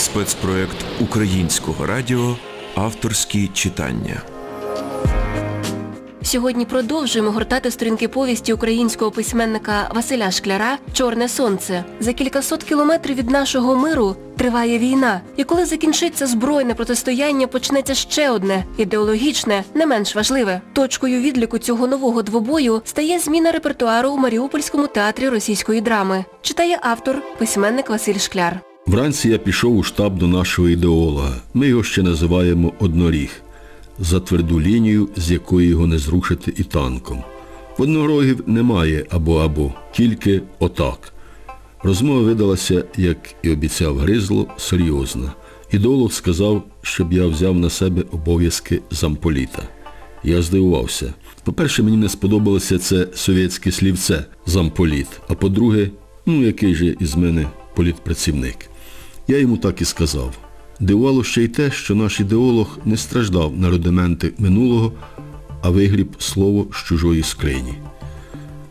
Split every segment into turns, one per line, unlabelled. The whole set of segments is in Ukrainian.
Спецпроект українського радіо Авторські читання.
Сьогодні продовжуємо гортати сторінки повісті українського письменника Василя Шкляра Чорне сонце. За кількасот кілометрів від нашого миру триває війна. І коли закінчиться збройне протистояння, почнеться ще одне, ідеологічне, не менш важливе. Точкою відліку цього нового двобою стає зміна репертуару у Маріупольському театрі російської драми. Читає автор, письменник Василь Шкляр.
Вранці я пішов у штаб до нашого ідеолога. Ми його ще називаємо одноріг. За тверду лінію, з якої його не зрушити і танком. Однорогів немає або-або, тільки отак. Розмова видалася, як і обіцяв Гризло, серйозна. Ідеолог сказав, щоб я взяв на себе обов'язки замполіта. Я здивувався. По-перше, мені не сподобалося це совєтське слівце замполіт, а по-друге, ну який же із мене політпрацівник. Я йому так і сказав. Дивувало ще й те, що наш ідеолог не страждав на рудименти минулого, а вигріб слово з чужої скрині.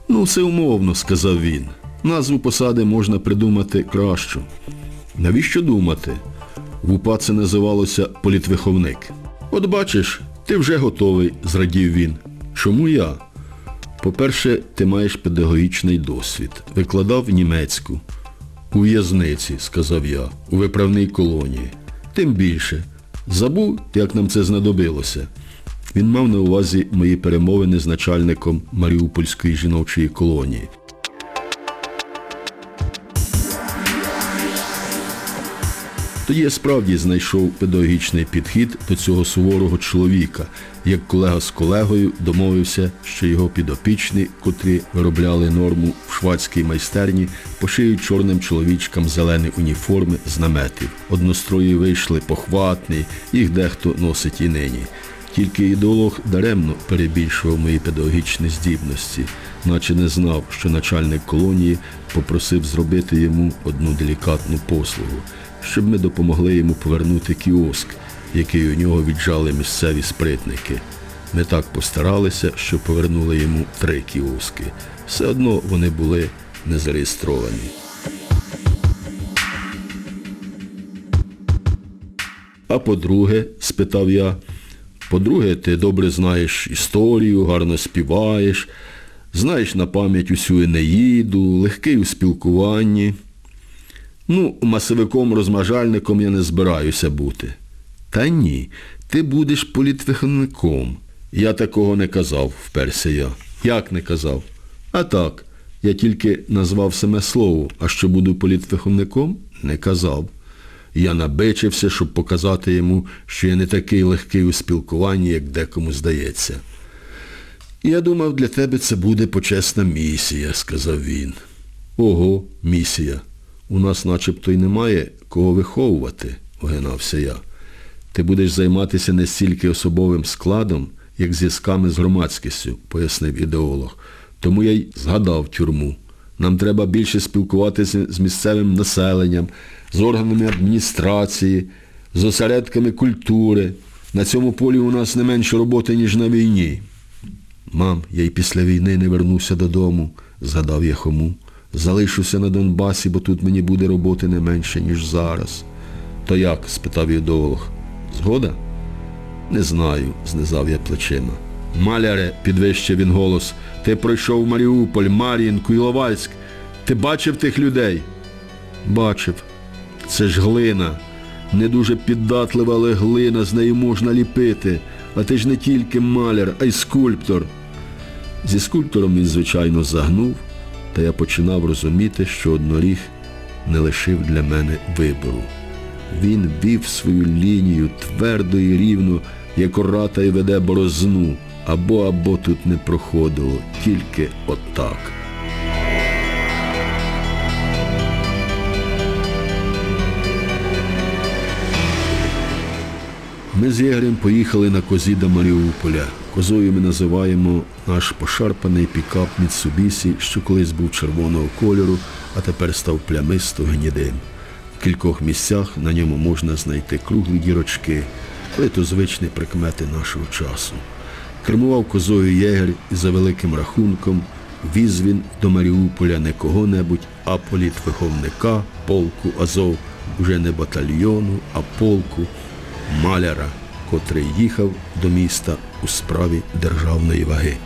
Ну, це умовно, сказав він. Назву посади можна придумати кращу. Навіщо думати? В УПА це називалося політвиховник. От бачиш, ти вже готовий, зрадів він. Чому я? По-перше, ти маєш педагогічний досвід. Викладав німецьку. У в'язниці, сказав я, у виправній колонії. Тим більше. Забув, як нам це знадобилося. Він мав на увазі мої перемовини з начальником Маріупольської жіночої колонії. Тоді я справді знайшов педагогічний підхід до цього суворого чоловіка, як колега з колегою домовився, що його підопічні, котрі виробляли норму в швадській майстерні, пошиють чорним чоловічкам зелені уніформи з наметів. Однострої вийшли похватні, їх дехто носить і нині. Тільки ідеолог даремно перебільшував мої педагогічні здібності, наче не знав, що начальник колонії попросив зробити йому одну делікатну послугу, щоб ми допомогли йому повернути кіоск, який у нього віджали місцеві спритники. Ми так постаралися, що повернули йому три кіоски. Все одно вони були не зареєстровані. А по-друге, спитав я, по-друге, ти добре знаєш історію, гарно співаєш, знаєш на пам'ять усю Енеїду, легкий у спілкуванні. Ну, масовиком-розмажальником я не збираюся бути. Та ні, ти будеш політвиховником. Я такого не казав, вперся я. Як не казав? А так, я тільки назвав саме слово, а що буду політвиховником, не казав. Я набичився, щоб показати йому, що я не такий легкий у спілкуванні, як декому здається. Я думав, для тебе це буде почесна місія, сказав він. Ого, місія. У нас начебто й немає кого виховувати, огинався я. Ти будеш займатися не стільки особовим складом, як зв'язками з громадськістю, пояснив ідеолог. Тому я й згадав тюрму. Нам треба більше спілкуватися з місцевим населенням, з органами адміністрації, з осередками культури. На цьому полі у нас не менше роботи, ніж на війні. Мам, я й після війни не вернуся додому, згадав я хому. Залишуся на Донбасі, бо тут мені буде роботи не менше, ніж зараз. То як? спитав ідеолог. Згода? Не знаю, знизав я плечима. Маляре, підвищив він голос, ти пройшов Маріуполь, Мар'їнку, Іловайськ. Ти бачив тих людей? Бачив. Це ж глина. Не дуже піддатлива, але глина, з нею можна ліпити. А ти ж не тільки маляр, а й скульптор. Зі скульптором він, звичайно, загнув, та я починав розуміти, що одноріг не лишив для мене вибору. Він вів свою лінію твердо і рівно, як ората й веде борозну, або або тут не проходило, тільки отак. Ми з Ігорем поїхали на козі до Маріуполя. Козою ми називаємо наш пошарпаний пікап Міцубісі, що колись був червоного кольору, а тепер став плямисто гнідим. В кількох місцях на ньому можна знайти круглі дірочки, але то звичні прикмети нашого часу. Кермував козою єгер і за великим рахунком віз він до Маріуполя не кого-небудь, а політвиховника полку Азов уже не батальйону, а полку маляра, котрий їхав до міста у справі державної ваги.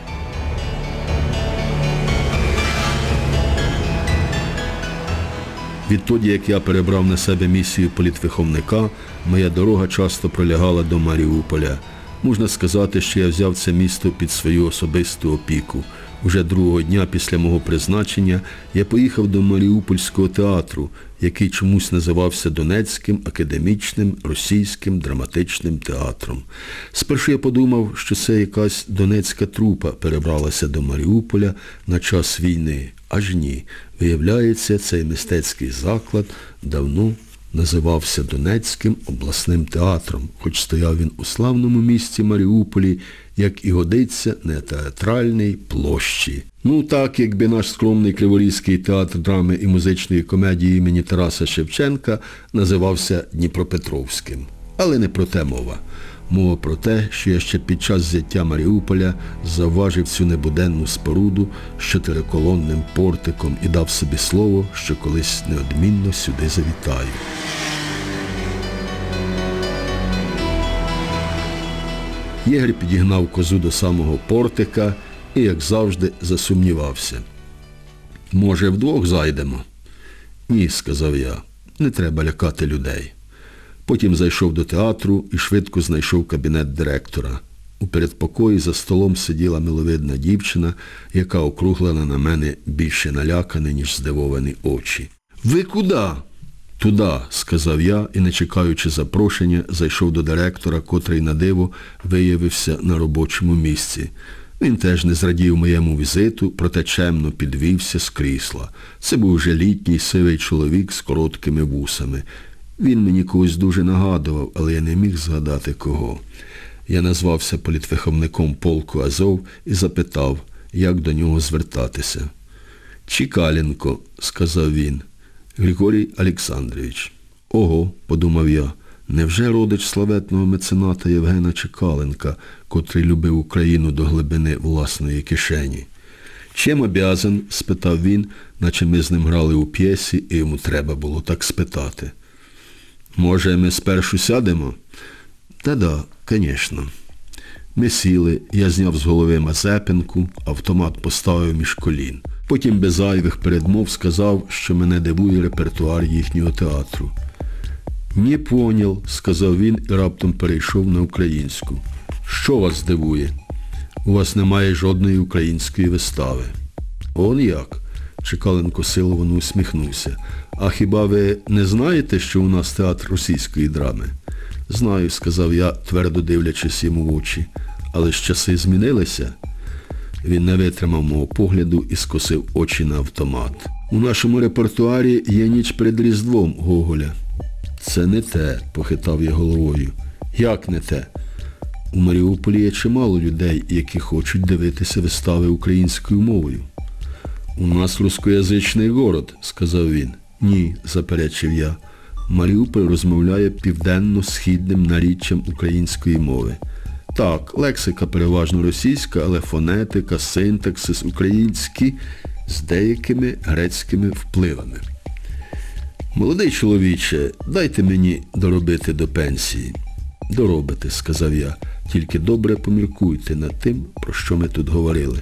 Відтоді, як я перебрав на себе місію політвиховника, моя дорога часто пролягала до Маріуполя. Можна сказати, що я взяв це місто під свою особисту опіку. Уже другого дня після мого призначення я поїхав до Маріупольського театру, який чомусь називався Донецьким академічним російським драматичним театром. Спершу я подумав, що це якась донецька трупа перебралася до Маріуполя на час війни. Аж ні. Виявляється, цей мистецький заклад давно називався Донецьким обласним театром, хоч стояв він у славному місті Маріуполі, як і годиться на театральній площі. Ну так, якби наш скромний Криворізький театр драми і музичної комедії імені Тараса Шевченка називався Дніпропетровським. Але не про те мова. Мова про те, що я ще під час взяття Маріуполя завважив цю небуденну споруду з чотириколонним портиком і дав собі слово, що колись неодмінно сюди завітаю. Єгер підігнав козу до самого портика і, як завжди, засумнівався. Може, вдвох зайдемо? Ні, сказав я, не треба лякати людей. Потім зайшов до театру і швидко знайшов кабінет директора. У передпокої за столом сиділа миловидна дівчина, яка округлила на мене більше налякані, ніж здивовані очі. Ви куди? Туда, сказав я і, не чекаючи запрошення, зайшов до директора, котрий на диво виявився на робочому місці. Він теж не зрадів моєму візиту, проте чемно підвівся з крісла. Це був вже літній сивий чоловік з короткими вусами. Він мені когось дуже нагадував, але я не міг згадати кого. Я назвався політвиховником полку Азов і запитав, як до нього звертатися. Чікаленко, сказав він. Григорій Олександрович. Ого, подумав я, невже родич славетного мецената Євгена Чекаленка, котрий любив Україну до глибини власної кишені? Чим обязан? спитав він, наче ми з ним грали у п'єсі, і йому треба було так спитати. Може, ми спершу сядемо? Та-да, звісно. Ми сіли, я зняв з голови Мазепинку, автомат поставив між колін. Потім без зайвих передмов сказав, що мене дивує репертуар їхнього театру. Не поняв, сказав він і раптом перейшов на українську. Що вас дивує? У вас немає жодної української вистави. Он як? Чекаленко силовано усміхнувся. А хіба ви не знаєте, що у нас театр російської драми? Знаю, сказав я, твердо дивлячись йому в очі. Але ж часи змінилися. Він не витримав мого погляду і скосив очі на автомат. У нашому репертуарі є ніч перед Різдвом Гоголя. Це не те, похитав я головою. Як не те? У Маріуполі є чимало людей, які хочуть дивитися вистави українською мовою. У нас рускоязичний город, сказав він. Ні, заперечив я. Маріуполь розмовляє південно-східним наріччям української мови. Так, лексика переважно російська, але фонетика, синтаксис українські з деякими грецькими впливами. Молодий чоловіче, дайте мені доробити до пенсії. Доробите, сказав я, тільки добре поміркуйте над тим, про що ми тут говорили.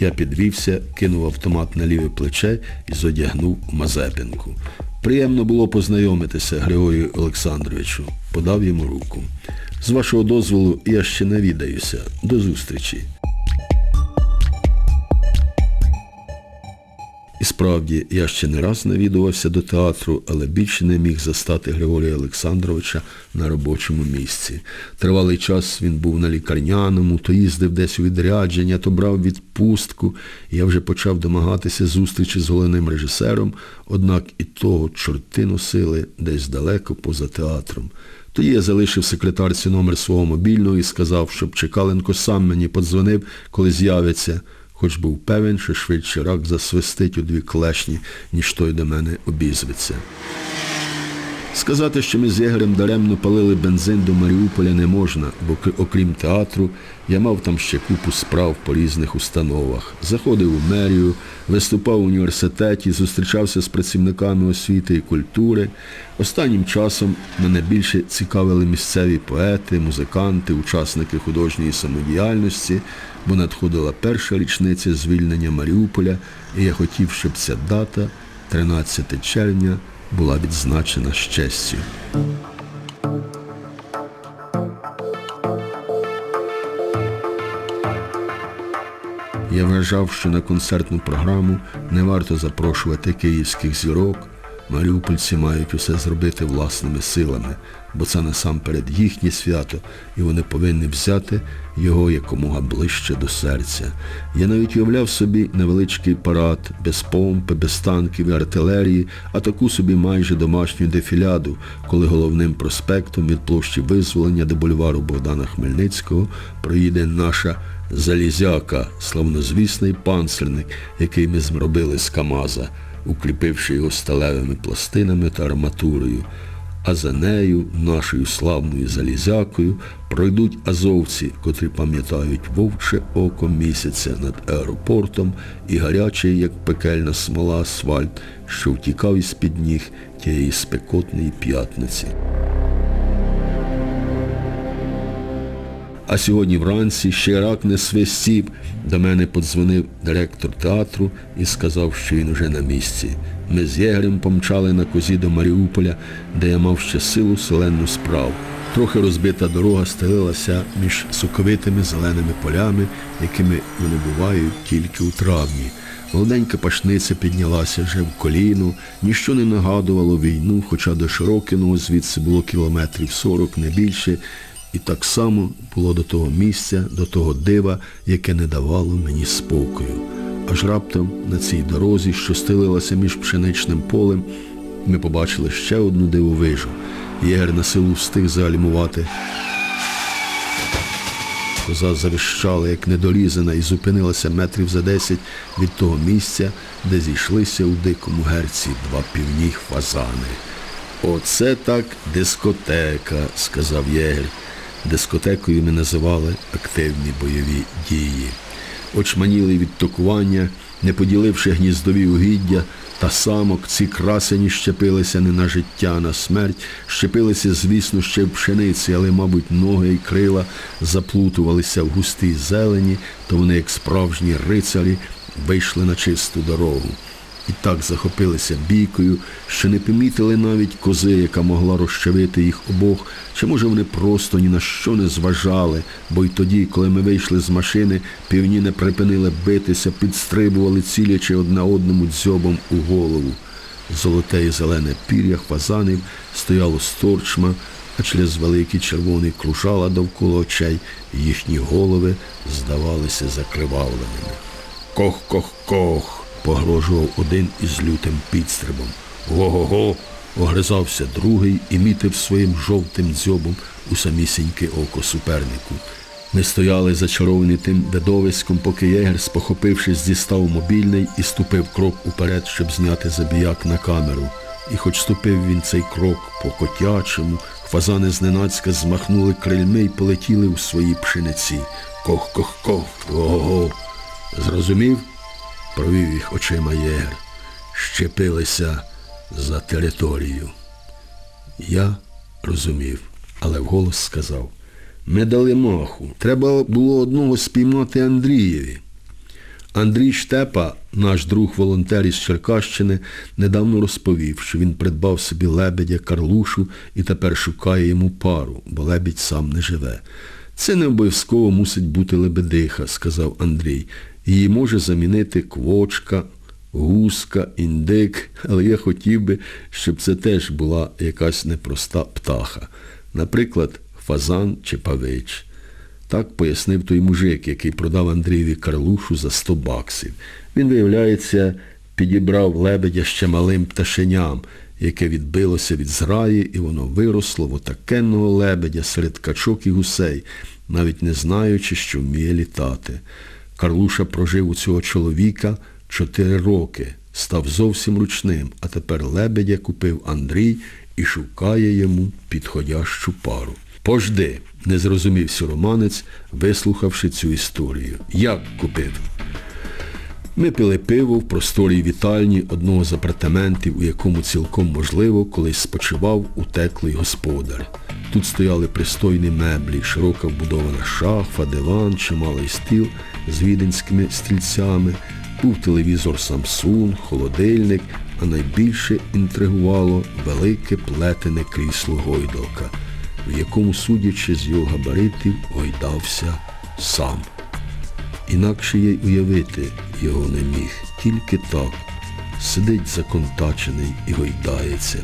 Я підвівся, кинув автомат на ліве плече і зодягнув Мазепинку. Приємно було познайомитися Григорію Олександровичу. Подав йому руку. З вашого дозволу я ще навідаюся. До зустрічі. І справді, я ще не раз навідувався до театру, але більше не міг застати Григорія Олександровича на робочому місці. Тривалий час він був на лікарняному, то їздив десь у відрядження, то брав відпустку. Я вже почав домагатися зустрічі з головним режисером, однак і того чорти носили десь далеко поза театром. Тоді я залишив секретарці номер свого мобільного і сказав, щоб Чекаленко сам мені подзвонив, коли з'явиться, хоч був певен, що швидше рак засвистить у дві клешні, ніж той до мене обізветься. Сказати, що ми з Єгорем даремно палили бензин до Маріуполя не можна, бо окрім театру я мав там ще купу справ по різних установах. Заходив у мерію, виступав у університеті, зустрічався з працівниками освіти і культури. Останнім часом мене більше цікавили місцеві поети, музиканти, учасники художньої самодіяльності, бо надходила перша річниця звільнення Маріуполя, і я хотів, щоб ця дата, 13 червня, була відзначена з. Я вважав, що на концертну програму не варто запрошувати київських зірок. Маріупольці мають усе зробити власними силами, бо це насамперед їхнє свято, і вони повинні взяти його якомога ближче до серця. Я навіть уявляв собі невеличкий парад, без помпи, без танків і артилерії, а таку собі майже домашню дефіляду, коли головним проспектом від площі Визволення до бульвару Богдана Хмельницького проїде наша залізяка, славнозвісний панцирник, який ми зробили з Камаза, укріпивши його сталевими пластинами та арматурою. А за нею, нашою славною залізякою, пройдуть азовці, котрі пам'ятають вовче око місяця над аеропортом і гарячий, як пекельна смола, асфальт, що втікав із-під ніг тієї спекотної п'ятниці. А сьогодні вранці ще рак не свистів. До мене подзвонив директор театру і сказав, що він уже на місці. Ми з Єгрем помчали на козі до Маріуполя, де я мав ще силу селенну справ. Трохи розбита дорога стелилася між соковитими зеленими полями, якими вони бувають тільки у травні. Молоденька пашниця піднялася вже в коліно, ніщо не нагадувало війну, хоча до Широкиного звідси було кілометрів сорок, не більше, і так само було до того місця, до того дива, яке не давало мені спокою. Аж раптом на цій дорозі, що стелилася між пшеничним полем, ми побачили ще одну дивовижу. Єгер на силу встиг загальмувати. Коза завищала, як недорізана, і зупинилася метрів за десять від того місця, де зійшлися у дикому герці два півні фазани. Оце так дискотека, сказав Єгер. Дискотекою ми називали активні бойові дії. Очманіли від токування, не поділивши гніздові угіддя, та самок ці красені щепилися не на життя, а на смерть, щепилися, звісно, ще в пшениці, але, мабуть, ноги і крила заплутувалися в густій зелені, то вони, як справжні рицарі, вийшли на чисту дорогу. І так захопилися бійкою, що не помітили навіть кози, яка могла розчавити їх обох, чи може вони просто ні на що не зважали, бо й тоді, коли ми вийшли з машини, півні не припинили битися, підстрибували, цілячи одне одному дзьобом у голову. Золоте і зелене пір'я фазанів стояло сторчма, а через великі червоні кружала довкола очей, і їхні голови здавалися закривавленими. Кох-кох-кох, погрожував один із лютим підстрибом. Го-го-го, огризався другий і мітив своїм жовтим дзьобом у самісіньке око супернику. Ми стояли зачаровані тим видовиськом, поки єгер, спохопившись, дістав мобільний і ступив крок уперед, щоб зняти забіяк на камеру. І хоч ступив він цей крок по котячому, фазани зненацька змахнули крильми і полетіли у свої пшениці. Кох-кох-кох, го-го. Зрозумів? Провів їх очима єгер. Щепилися за територію. Я розумів, але вголос сказав. Ми дали маху. Треба було одного спіймати Андрієві. Андрій Штепа, наш друг волонтер із Черкащини, недавно розповів, що він придбав собі лебедя Карлушу і тепер шукає йому пару, бо лебідь сам не живе. Це не обов'язково мусить бути лебедиха, сказав Андрій. Її може замінити квочка, гуска, індик, але я хотів би, щоб це теж була якась непроста птаха. Наприклад, фазан чи павич. Так пояснив той мужик, який продав Андрієві Карлушу за 100 баксів. Він, виявляється, підібрав лебедя ще малим пташеням, яке відбилося від зраї, і воно виросло в отакенного лебедя серед качок і гусей, навіть не знаючи, що вміє літати. Карлуша прожив у цього чоловіка чотири роки, став зовсім ручним, а тепер лебедя купив Андрій і шукає йому підходящу пару. Пожди, не зрозумів сіроманець, вислухавши цю історію. Як купив? Ми пили пиво в просторій вітальні одного з апартаментів, у якому цілком можливо колись спочивав утеклий господар. Тут стояли пристойні меблі, широка вбудована шафа, диван, чималий стіл з віденськими стільцями, був телевізор Samsung, холодильник, а найбільше інтригувало велике плетене крісло гойдалка, в якому, судячи з його габаритів, гойдався сам. Інакше я й уявити його не міг. Тільки так. Сидить законтачений і гойдається.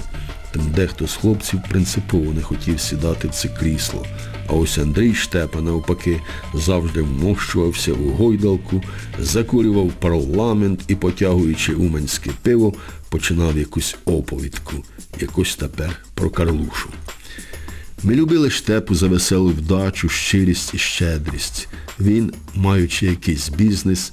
Там дехто з хлопців принципово не хотів сідати в це крісло. А ось Андрій Штепа, навпаки, завжди вмощувався у гойдалку, закурював парламент і, потягуючи уманське пиво, починав якусь оповідку, якось тепер про Карлушу. Ми любили штепу за веселу вдачу, щирість і щедрість. Він, маючи якийсь бізнес,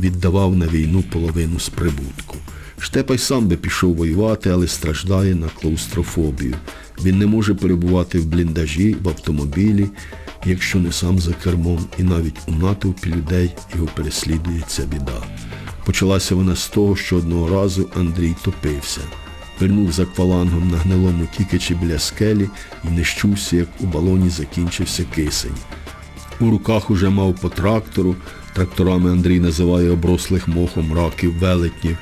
віддавав на війну половину з прибутку. Штепа й сам би пішов воювати, але страждає на клаустрофобію. Він не може перебувати в бліндажі, в автомобілі, якщо не сам за кермом, і навіть у натовпі людей його переслідує ця біда. Почалася вона з того, що одного разу Андрій топився. Вернув за аквалангом на гнилому тікачі біля скелі і не щувся, як у балоні закінчився кисень. У руках уже мав по трактору, тракторами Андрій називає оброслих мохом раків велетнів,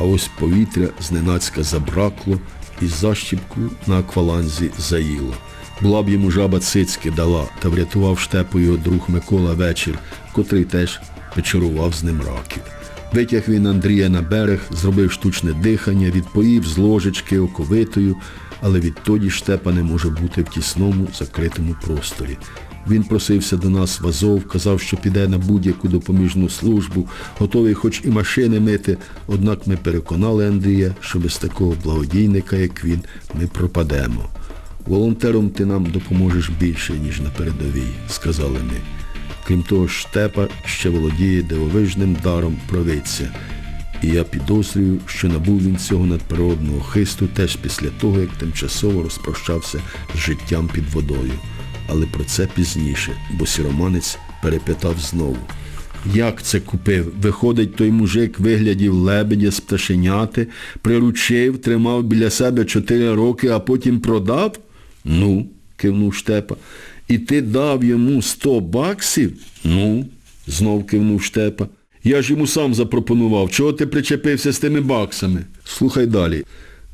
а ось повітря зненацька забракло і защіпку на акваланзі заїло. Була б йому жаба цицьки дала, та врятував штепу його друг Микола вечір, котрий теж печерував з ним раків. Витяг він Андрія на берег, зробив штучне дихання, відпоїв з ложечки оковитою, але відтоді штепа не може бути в тісному закритому просторі. Він просився до нас в Азов, казав, що піде на будь-яку допоміжну службу, готовий хоч і машини мити, однак ми переконали Андрія, що без такого благодійника, як він, ми пропадемо. Волонтером ти нам допоможеш більше, ніж на передовій, сказали ми. Крім того, штепа ще володіє дивовижним даром провидця. І я підозрюю, що набув він цього надприродного хисту теж після того, як тимчасово розпрощався з життям під водою. Але про це пізніше, бо сіроманець перепитав знову. Як це купив? Виходить, той мужик виглядів лебедя з пташеняти, приручив, тримав біля себе чотири роки, а потім продав? Ну, кивнув Штепа. І ти дав йому сто баксів? Ну, знов кивнув Штепа. Я ж йому сам запропонував. Чого ти причепився з тими баксами? Слухай далі.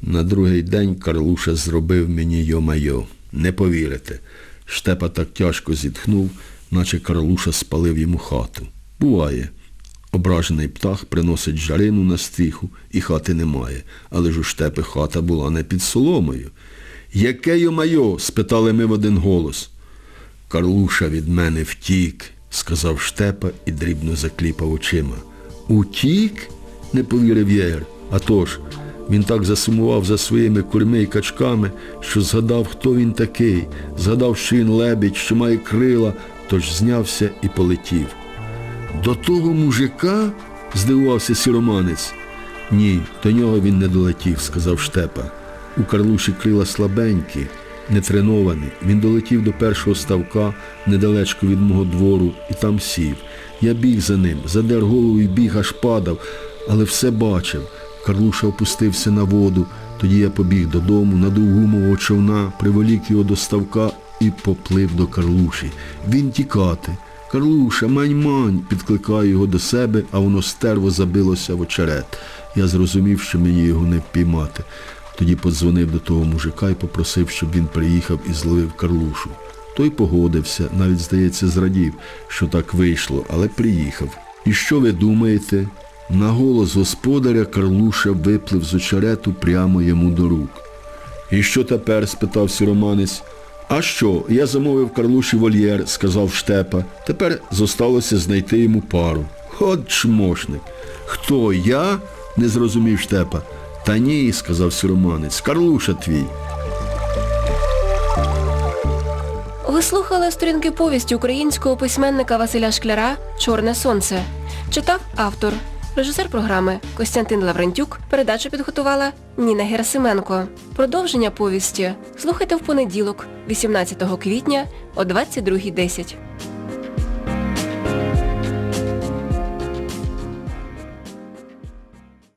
На другий день Карлуша зробив мені йо-майо. Не повірите. Штепа так тяжко зітхнув, наче Карлуша спалив йому хату. Буває. Ображений птах приносить жарину на стріху, і хати немає. Але ж у штепи хата була не під соломою. Яке йо-майо? спитали ми в один голос. Карлуша від мене втік, сказав штепа і дрібно закліпав очима. Утік? не повірив єгер. А тож, він так засумував за своїми курми і качками, що згадав, хто він такий, згадав, що він лебідь, що має крила, тож знявся і полетів. До того мужика? здивувався сіроманець. Ні, до нього він не долетів, сказав штепа. У Карлуші крила слабенькі, нетренований. Він долетів до першого ставка недалечко від мого двору і там сів. Я біг за ним, задер голову і біг, аж падав, але все бачив. Карлуша опустився на воду. Тоді я побіг додому, надув гумового човна, приволік його до ставка і поплив до Карлуші. Він тікати. Карлуша, мань-мань, підкликаю його до себе, а воно стерво забилося в очерет. Я зрозумів, що мені його не впіймати. Тоді подзвонив до того мужика і попросив, щоб він приїхав і зловив Карлушу. Той погодився, навіть, здається, зрадів, що так вийшло, але приїхав. І що ви думаєте? На голос господаря Карлуша виплив з очерету прямо йому до рук. І що тепер? спитав сіроманець. А що? Я замовив Карлуші вольєр, сказав Штепа. Тепер зосталося знайти йому пару. От чмошник. Хто я? не зрозумів Штепа. Та ні, сказав сіроманець. Карлуша твій.
Ви слухали сторінки повісті українського письменника Василя Шкляра Чорне сонце. Читав автор Режисер програми Костянтин Лаврентюк. Передачу підготувала Ніна Герасименко. Продовження повісті слухайте в понеділок, 18 квітня о 22.10.